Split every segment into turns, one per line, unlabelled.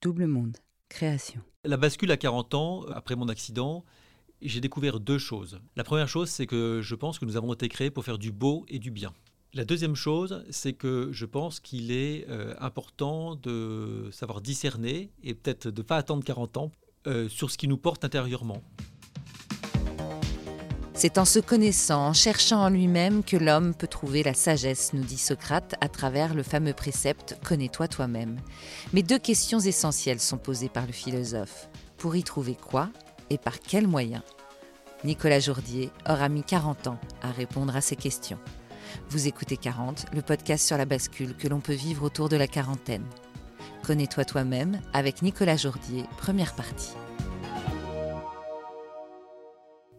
Double Monde, création.
La bascule à 40 ans, après mon accident, j'ai découvert deux choses. La première chose, c'est que je pense que nous avons été créés pour faire du beau et du bien. La deuxième chose, c'est que je pense qu'il est euh, important de savoir discerner et peut-être de ne pas attendre 40 ans euh, sur ce qui nous porte intérieurement.
C'est en se connaissant, en cherchant en lui-même que l'homme peut trouver la sagesse, nous dit Socrate à travers le fameux précepte Connais-toi toi-même. Mais deux questions essentielles sont posées par le philosophe. Pour y trouver quoi et par quels moyens? Nicolas Jourdier aura mis 40 ans à répondre à ces questions. Vous écoutez 40, le podcast sur la bascule que l'on peut vivre autour de la quarantaine. Connais-toi toi-même avec Nicolas Jourdier, première partie.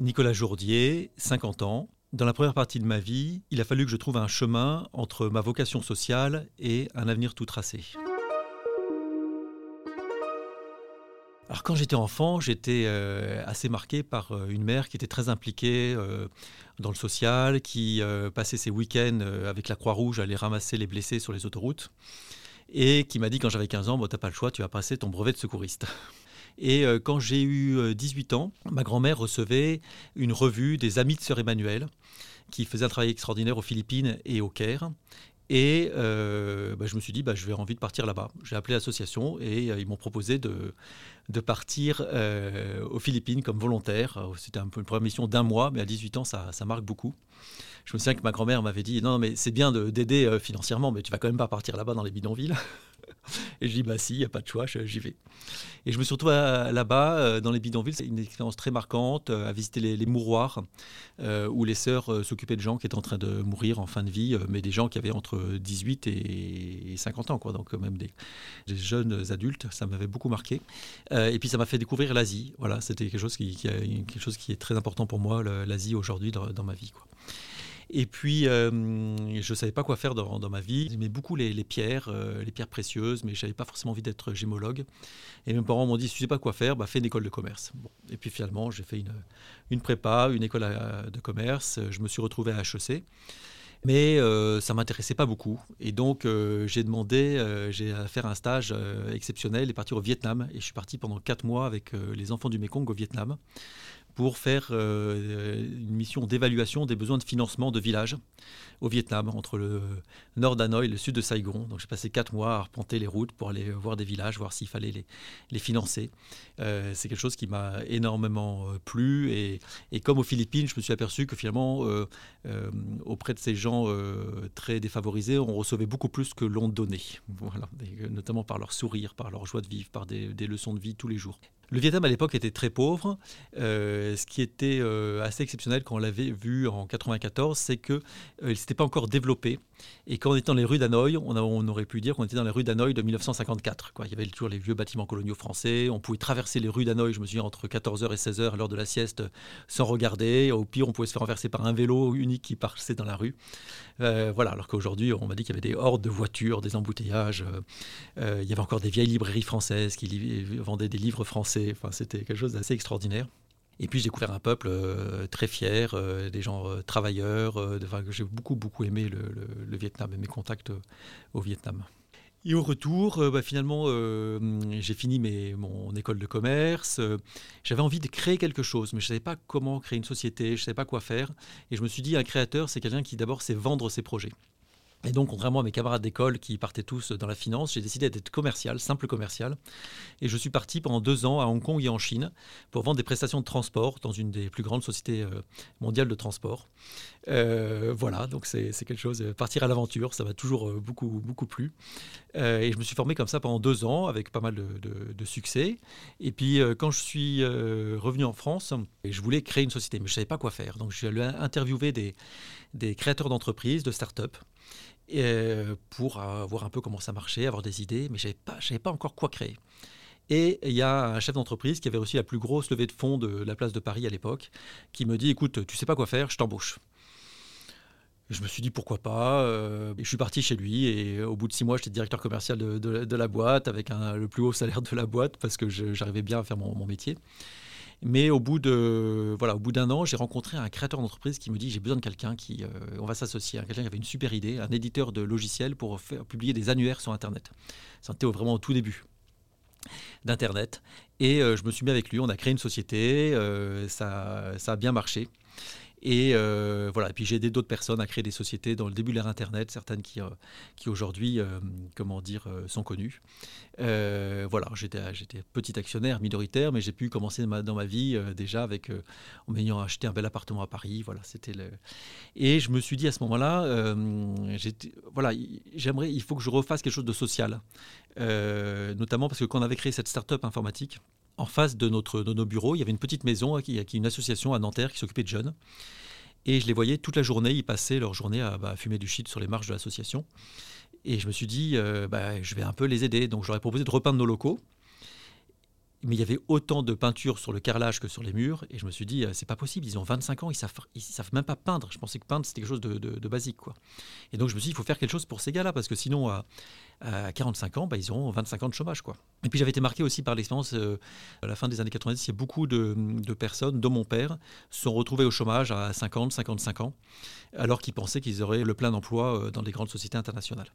Nicolas Jourdier, 50 ans. Dans la première partie de ma vie, il a fallu que je trouve un chemin entre ma vocation sociale et un avenir tout tracé. Alors quand j'étais enfant, j'étais euh, assez marqué par euh, une mère qui était très impliquée euh, dans le social, qui passait ses week-ends avec la Croix-Rouge à aller ramasser les blessés sur les autoroutes, et qui m'a dit quand j'avais 15 ans, bon, t'as pas le choix, tu vas passer ton brevet de secouriste. Et euh, quand j'ai eu 18 euh, ans, ma grand-mère recevait une revue des Amis de Sœur Emmanuel, qui faisait un travail extraordinaire aux Philippines et au Caire. Et euh, bah, je me suis dit, bah, je vais envie de partir là-bas. J'ai appelé l'association et ils m'ont proposé de, partir aux Philippines comme volontaire. C'était une première mission d'un mois, mais à 18 ans, ça, ça marque beaucoup. Je me souviens que ma grand-mère m'avait dit, non, mais c'est bien d'aider financièrement, mais tu vas quand même pas partir là-bas dans les bidonvilles. Et je dis, bah si, il n'y a pas de choix, j'y vais. Et je me suis retrouvé là-bas, euh, dans les bidonvilles. C'est une expérience très marquante, euh, à visiter les, mouroirs, euh, où les sœurs s'occupaient de gens qui étaient en train de mourir en fin de vie, mais des gens qui avaient entre 18 et 50 ans. Donc même des, jeunes adultes, ça m'avait beaucoup marqué. et puis ça m'a fait découvrir l'Asie. Voilà, c'était quelque chose qui, est très important pour moi, l'Asie aujourd'hui dans, ma vie. Et puis, euh, je ne savais pas quoi faire dans, ma vie. J'aimais beaucoup les, pierres, euh, les pierres précieuses, mais je n'avais pas forcément envie d'être gémologue. Et mes parents m'ont dit, si tu ne sais pas quoi faire, bah, fais une école de commerce. Et puis finalement, j'ai fait une, une, prépa, une école de commerce. Je me suis retrouvé à HEC. Mais euh, ça ne m'intéressait pas beaucoup. Et donc, j'ai demandé j'ai à faire un stage exceptionnel et partir au Vietnam. Et je suis parti pendant quatre mois avec les enfants du Mekong au Vietnam pour faire euh, une mission d'évaluation des besoins de financement de villages au Vietnam, entre le nord d'Hanoï et le sud de Saigon. Donc j'ai passé quatre mois à arpenter les routes pour aller voir des villages, voir s'il fallait les, financer. Euh, c'est quelque chose qui m'a énormément euh, plu. Et, comme aux Philippines, je me suis aperçu que finalement, auprès de ces gens très défavorisés, on recevait beaucoup plus que l'on donnait. Voilà, notamment par leur sourire, par leur joie de vivre, par des leçons de vie tous les jours. Le Vietnam à l'époque était très pauvre. Euh, ce qui était euh, assez exceptionnel quand on l'avait vu en 94, c'est qu'il euh, ne s'était pas encore développé. Et quand on était dans les rues d'Hanoï, on, aurait pu dire qu'on était dans les rues d'Hanoï de 1954. Quoi. Il y avait toujours les vieux bâtiments coloniaux français. On pouvait traverser les rues d'Hanoï, je me souviens, entre 14h et 16h à l'heure de la sieste sans regarder. Au pire, on pouvait se faire renverser par un vélo unique qui passait dans la rue. voilà, alors qu'aujourd'hui, on m'a dit qu'il y avait des hordes de voitures, des embouteillages. il y avait encore des vieilles librairies françaises qui vendaient des livres français Enfin, c'était quelque chose d'assez extraordinaire. Et puis j'ai découvert un peuple euh, très fier, euh, des gens euh, travailleurs. j'ai beaucoup beaucoup aimé le, Vietnam et mes contacts au Vietnam. Et au retour, bah, finalement, j'ai fini mon école de commerce. J'avais envie de créer quelque chose, mais je ne savais pas comment créer une société, je ne savais pas quoi faire. Et je me suis dit, un créateur, c'est quelqu'un qui d'abord sait vendre ses projets. Et donc, contrairement à mes camarades d'école qui partaient tous dans la finance, j'ai décidé d'être commercial, simple commercial. Et je suis parti pendant deux ans à Hong Kong et en Chine pour vendre des prestations de transport dans une des plus grandes sociétés euh, mondiales de transport. Euh, voilà, donc c'est quelque chose. Euh, partir à l'aventure, ça m'a toujours beaucoup, beaucoup plu. et je me suis formé comme ça pendant deux ans avec pas mal de, succès. Et puis, quand je suis revenu en France, je voulais créer une société, mais je ne savais pas quoi faire. Donc, je suis allé interviewer des, des créateurs d'entreprises, de start-up. Euh, pour voir un peu comment ça marchait, avoir des idées, mais je ne savais pas encore quoi créer. Et il y a un chef d'entreprise qui avait reçu la plus grosse levée de fonds de la place de Paris à l'époque, qui me dit, écoute, tu sais pas quoi faire, je t'embauche. Je me suis dit pourquoi pas. Euh, je suis parti chez lui et au bout de six mois, j'étais directeur commercial de, la boîte avec le plus haut salaire de la boîte parce que j'arrivais bien à faire mon métier. Mais au bout d'un an, j'ai rencontré un créateur d'entreprise qui me dit j'ai besoin de quelqu'un qui, euh, on va s'associer, quelqu'un qui avait une super idée, un éditeur de logiciels pour faire publier des annuaires sur Internet. C'était vraiment au tout début. d'Internet. Et je me suis mis avec lui, on a créé une société, ça, ça a bien marché. Et euh, voilà. Et puis j'ai aidé d'autres personnes à créer des sociétés dans le début de l'ère Internet, certaines qui, euh, qui aujourd'hui, euh, comment dire, sont connues. voilà, j'étais, j'étais petit actionnaire minoritaire, mais j'ai pu commencer dans ma, vie déjà avec en m'ayant acheté un bel appartement à Paris. Voilà, c'était. Et je me suis dit à ce moment-là, voilà, j'aimerais, il faut que je refasse quelque chose de social, notamment parce que quand on avait créé cette start-up informatique en face de, notre, de nos bureaux, il y avait une petite maison qui, est une association à Nanterre qui s'occupait de jeunes. Et je les voyais toute la journée, ils passaient leur journée à bah, fumer du shit sur les marches de l'association. Et je me suis dit, euh, bah, je vais un peu les aider. Donc ai proposé de repeindre nos locaux. Mais il y avait autant de peinture sur le carrelage que sur les murs. Et je me suis dit, euh, c'est pas possible, ils ont 25 ans, ils savent, ils savent même pas peindre. Je pensais que peindre, c'était quelque chose de, de, basique. Quoi. Et donc je me suis dit, il faut faire quelque chose pour ces gars-là, parce que sinon, à, à 45 ans, bah, ils ont 25 ans de chômage. Quoi. Et puis j'avais été marqué aussi par l'expérience, euh, à la fin des années 90, il y beaucoup de, de, personnes, dont mon père, se sont retrouvés au chômage à 50, 55 ans, alors qu'ils pensaient qu'ils auraient le plein emploi euh, dans les grandes sociétés internationales.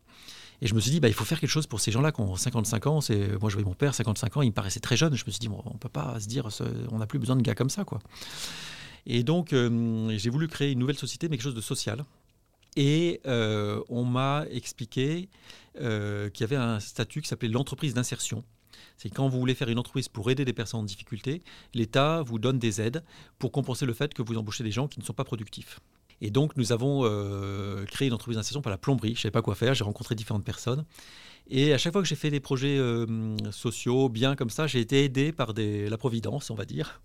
Et je me suis dit, bah, il faut faire quelque chose pour ces gens-là qui ont 55 ans. Moi, je voyais mon père, 55 ans, il me paraissait très jeune. Je me suis dit, on ne peut pas se dire, on n'a plus besoin de gars comme ça. quoi. Et donc, euh, j'ai voulu créer une nouvelle société, mais quelque chose de social. Et euh, on m'a expliqué euh, qu'il y avait un statut qui s'appelait l'entreprise d'insertion. C'est quand vous voulez faire une entreprise pour aider des personnes en difficulté, l'État vous donne des aides pour compenser le fait que vous embauchez des gens qui ne sont pas productifs. Et donc, nous avons euh, créé une entreprise d'insertion par la plomberie. Je ne savais pas quoi faire. J'ai rencontré différentes personnes. Et à chaque fois que j'ai fait des projets euh, sociaux bien comme ça, j'ai été aidé par la Providence, on va dire.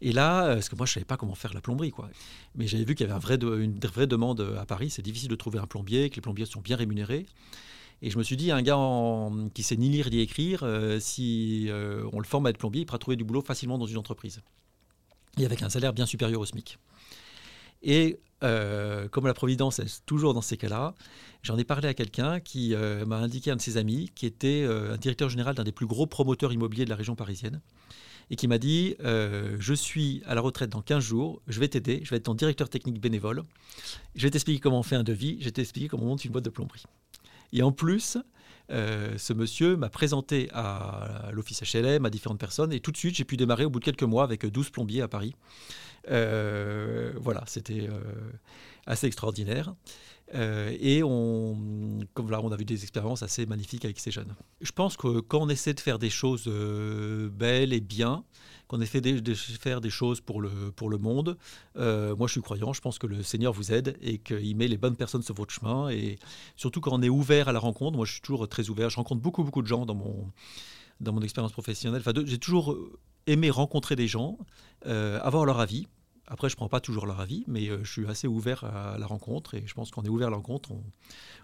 Et là, euh, parce que moi, je ne savais pas comment faire la plomberie. Quoi. Mais j'avais vu qu'il y avait une vraie demande à Paris. C'est difficile de trouver un plombier, que les plombiers sont bien rémunérés. Et je me suis dit, un gars qui sait ni lire ni écrire, si on le forme à être plombier, il pourra trouver du boulot facilement dans une entreprise. Et avec un salaire bien supérieur au SMIC. Et euh, comme la Providence est toujours dans ces cas-là, j'en ai parlé à quelqu'un qui euh, m'a indiqué un de ses amis, qui était euh, un directeur général d'un des plus gros promoteurs immobiliers de la région parisienne, et qui m'a dit Je suis à la retraite dans 15 jours, je vais t'aider, je vais être ton directeur technique bénévole, je vais t'expliquer comment on fait un devis, je vais t'expliquer comment on monte une boîte de plomberie. Et en plus, ce monsieur m'a présenté à l'office HLM, à différentes personnes, et tout de suite, j'ai pu démarrer au bout de quelques mois avec 12 plombiers à Paris. Euh, voilà, c'était euh, assez extraordinaire. Euh, et on, comme là, on a vu des expériences assez magnifiques avec ces jeunes. Je pense que quand on essaie de faire des choses belles et bien, qu'on essaie de, faire des choses pour le, pour le monde, moi je suis croyant, je pense que le Seigneur vous aide et qu'il met les bonnes personnes sur votre chemin. Et surtout quand on est ouvert à la rencontre, moi je suis toujours très ouvert, je rencontre beaucoup, beaucoup de gens dans mon, dans mon expérience professionnelle. Enfin, j'ai toujours aimé rencontrer des gens, avoir leur avis. Après, je ne prends pas toujours leur avis, mais euh, je suis assez ouvert à la rencontre et je pense qu'on est ouvert à la rencontre.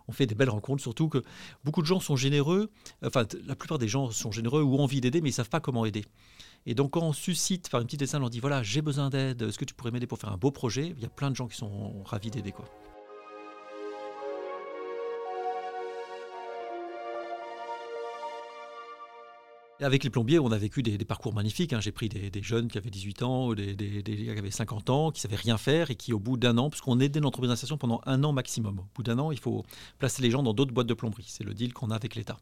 On, fait des belles rencontres, surtout que beaucoup de gens sont généreux. Enfin, la plupart des gens sont généreux ou ont envie d'aider, mais ils ne savent pas comment aider. Et donc, quand on suscite par une petite dessin, on dit voilà, j'ai besoin d'aide, est-ce que tu pourrais m'aider pour faire un beau projet? Il y a plein de gens qui sont ravis d'aider. Avec les plombiers, on a vécu des, parcours magnifiques. Hein. J'ai pris des, jeunes qui avaient 18 ans, des, des, qui avaient 50 ans, qui savaient rien faire et qui, au bout d'un an, puisqu'on aidait l'entreprise d'insertion pendant un an maximum, au bout d'un an, il faut placer les gens dans d'autres boîtes de plomberie. C'est le deal qu'on a avec l'État.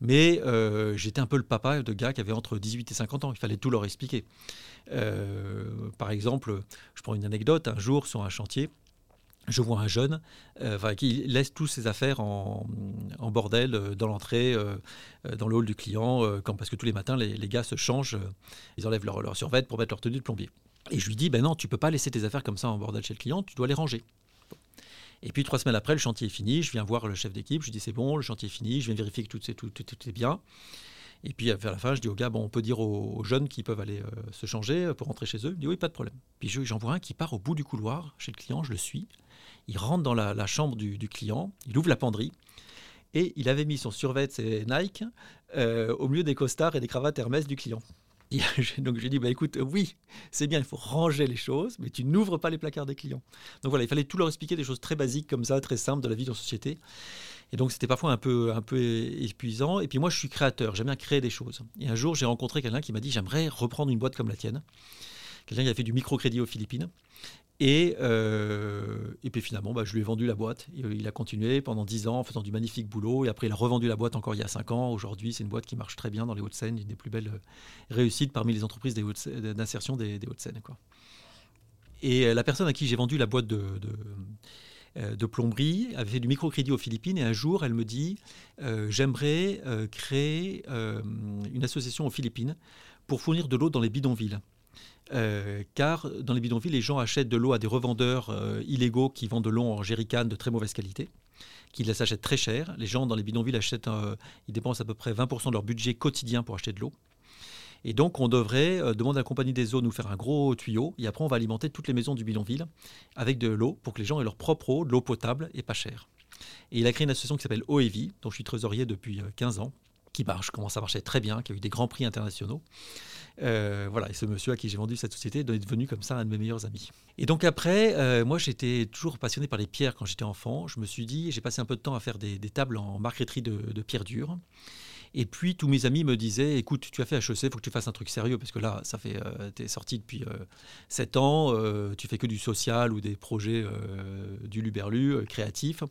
Mais euh, j'étais un peu le papa de gars qui avaient entre 18 et 50 ans. Il fallait tout leur expliquer. Euh, par exemple, je prends une anecdote. Un jour, sur un chantier, je vois un jeune euh, qui laisse tous ses affaires en, bordel euh, dans l'entrée, euh, dans le hall du client, quand, parce que tous les matins, les, gars se changent, ils enlèvent leur, leur survêt pour mettre leur tenue de plombier. Et je lui dis, ben non, tu peux pas laisser tes affaires comme ça en bordel chez le client, tu dois les ranger. Et puis trois semaines après, le chantier est fini, je viens voir le chef d'équipe, je lui dis, c'est bon, le chantier est fini, je viens vérifier que tout, est bien. Et puis, vers la fin, je dis au gars, bon, on peut dire aux, jeunes qui peuvent aller se changer pour rentrer chez eux. Il dit, oui, pas de problème. Puis j'en vois un qui part au bout du couloir chez le client, je le suis il rentre dans la, chambre du, client, il ouvre la penderie, et il avait mis son survêt et Nike euh, au milieu des costards et des cravates Hermès du client. donc j'ai dit, bah, écoute, oui, c'est bien, il faut ranger les choses, mais tu n'ouvres pas les placards des clients. Donc voilà, il fallait tout leur expliquer des choses très basiques comme ça, très simples de la vie en société. Et donc c'était parfois un peu, un peu épuisant. Et puis moi, je suis créateur, j'aime bien créer des choses. Et un jour, j'ai rencontré quelqu'un qui m'a dit, j'aimerais reprendre une boîte comme la tienne. Quelqu'un qui a fait du microcrédit aux Philippines. Et, et puis finalement, bah, je lui ai vendu la boîte. Il a continué pendant 10 ans en faisant du magnifique boulot. Et après, il a revendu la boîte encore il y a 5 ans. Aujourd'hui, c'est une boîte qui marche très bien dans les Hauts-de-Seine, une des plus belles réussites parmi les entreprises d'insertion des, des Hauts-de-Seine. Et la personne à qui j'ai vendu la boîte de, euh, plomberie, avait fait du microcrédit aux Philippines et un jour elle me dit euh, j'aimerais euh, créer une association aux Philippines pour fournir de l'eau dans les bidonvilles. Car dans les bidonvilles, les gens achètent de l'eau à des revendeurs illégaux qui vendent de l'eau en jerrycan de très mauvaise qualité, qui les achètent très cher. Les gens dans les bidonvilles achètent, ils dépensent à peu près 20% de leur budget quotidien pour acheter de l'eau. Et donc, on devrait euh, demander à la compagnie des eaux de nous faire un gros tuyau. Et après, on va alimenter toutes les maisons du bidonville avec de l'eau pour que les gens aient leur propre eau, de l'eau potable et pas chère. Et il a créé une association qui s'appelle OEVI, dont je suis trésorier depuis 15 euh, ans, qui marche, commence à marcher très bien, qui a eu des grands prix internationaux. Euh, voilà, et ce monsieur à qui j'ai vendu cette société est devenu comme ça un de mes meilleurs amis. Et donc après, moi j'étais toujours passionné par les pierres quand j'étais enfant. Je me suis dit, j'ai passé un peu de temps à faire des, tables en marqueterie de, de pierre dure. Et puis tous mes amis me disaient écoute, tu as fait HEC, il faut que tu fasses un truc sérieux parce que là, ça fait, euh, tu es sorti depuis 7 euh, ans, euh, tu fais que du social ou des projets du Luberlu créatifs.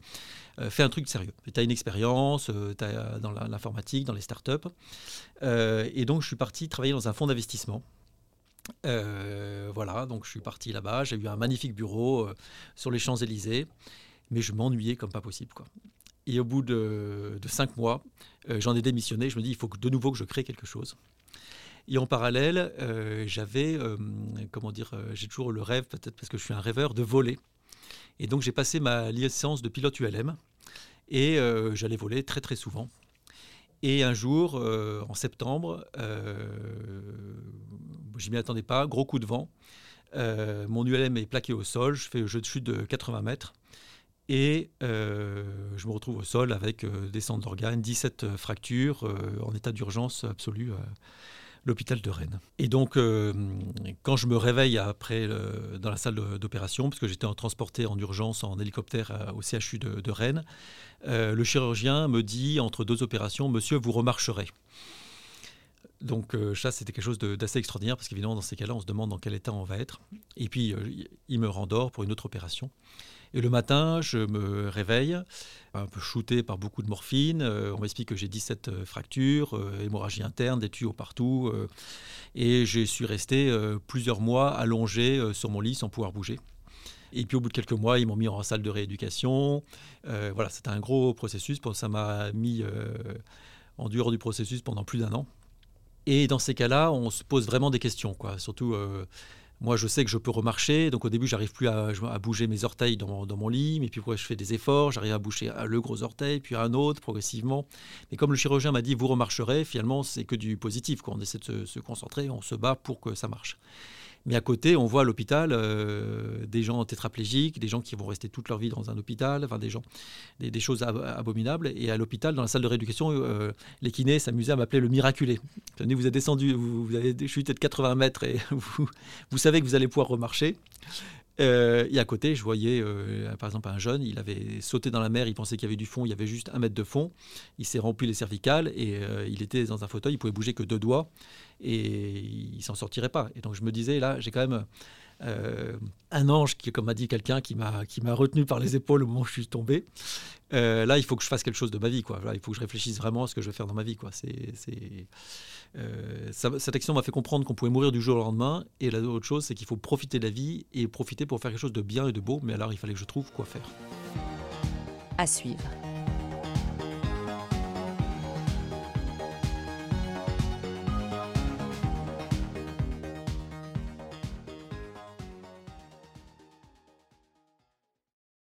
fais un truc sérieux. Tu as une expérience dans l'informatique, dans les startups. et donc je suis parti travailler dans un fonds d'investissement. voilà, donc je suis parti là-bas. J'ai eu un magnifique bureau sur les Champs-Élysées, mais je m'ennuyais comme pas possible. Quoi. Et au bout de, cinq mois, euh, j'en ai démissionné. Je me dis, il faut de nouveau que je crée quelque chose. Et en parallèle, euh, j'avais, euh, comment dire, j'ai toujours le rêve, peut-être parce que je suis un rêveur, de voler. Et donc j'ai passé ma licence de pilote ULM et j'allais voler très très souvent. Et un jour, en septembre, je m'y attendais pas, gros coup de vent. mon ULM est plaqué au sol, je fais le jeu de chute de 80 mètres. Et euh, je me retrouve au sol avec euh, des centres d'organes, 17 euh, fractures, en état d'urgence absolue l'hôpital de Rennes. Et donc, quand je me réveille après dans la salle d'opération, parce que j'étais transporté en urgence en hélicoptère au CHU de Rennes, le chirurgien me dit, entre deux opérations, Monsieur, vous remarcherez. Donc ça, c'était quelque chose d'assez extraordinaire, parce qu'évidemment, dans ces cas-là, on se demande dans quel état on va être. Et puis, il me rendort pour une autre opération. Et le matin, je me réveille, un peu shooté par beaucoup de morphine. Euh, on m'explique que j'ai 17 euh, fractures, euh, hémorragie interne, des tuyaux partout. et je suis resté plusieurs mois allongé sur mon lit sans pouvoir bouger. Et puis au bout de quelques mois, ils m'ont mis en salle de rééducation. voilà, c'était un gros processus. Ça m'a mis en dehors du processus pendant plus d'un an. Et dans ces cas-là, on se pose vraiment des questions, quoi. Surtout moi, je sais que je peux remarcher. Donc, au début, j'arrive plus à, bouger mes orteils dans, mon lit. Mais puis, je fais des efforts. J'arrive à bouger le gros orteil, puis un autre, progressivement. Mais comme le chirurgien m'a dit, vous remarcherez, finalement, c'est que du positif. On essaie de se concentrer, on se bat pour que ça marche. Mais à côté, on voit à l'hôpital euh, des gens tétraplégiques, des gens qui vont rester toute leur vie dans un hôpital, enfin des gens, des, choses abominables. Et à l'hôpital, dans la salle de rééducation, euh, les kinés s'amusaient à m'appeler le miraculé. Vous êtes descendu, vous, avez chuté de 80 mètres et vous, vous savez que vous allez pouvoir remarcher. Euh, et à côté, je voyais euh, par exemple un jeune, il avait sauté dans la mer, il pensait qu'il y avait du fond, il y avait juste un mètre de fond. Il s'est rempli les cervicales et euh, il était dans un fauteuil, il pouvait bouger que deux doigts et il s'en sortirait pas. Et donc je me disais, là, j'ai quand même un ange qui, comme m'a dit quelqu'un, qui m'a qui retenu par les épaules au moment où je suis tombé. là, il faut que je fasse quelque chose de ma vie, il faut que je réfléchisse vraiment à ce que je vais faire dans ma vie, euh, cette action m'a fait comprendre qu'on pouvait mourir du jour au lendemain. Et l'autre chose, c'est qu'il faut profiter de la vie et profiter pour faire quelque chose de bien et de beau. Mais alors, il fallait que je trouve quoi faire.
À suivre.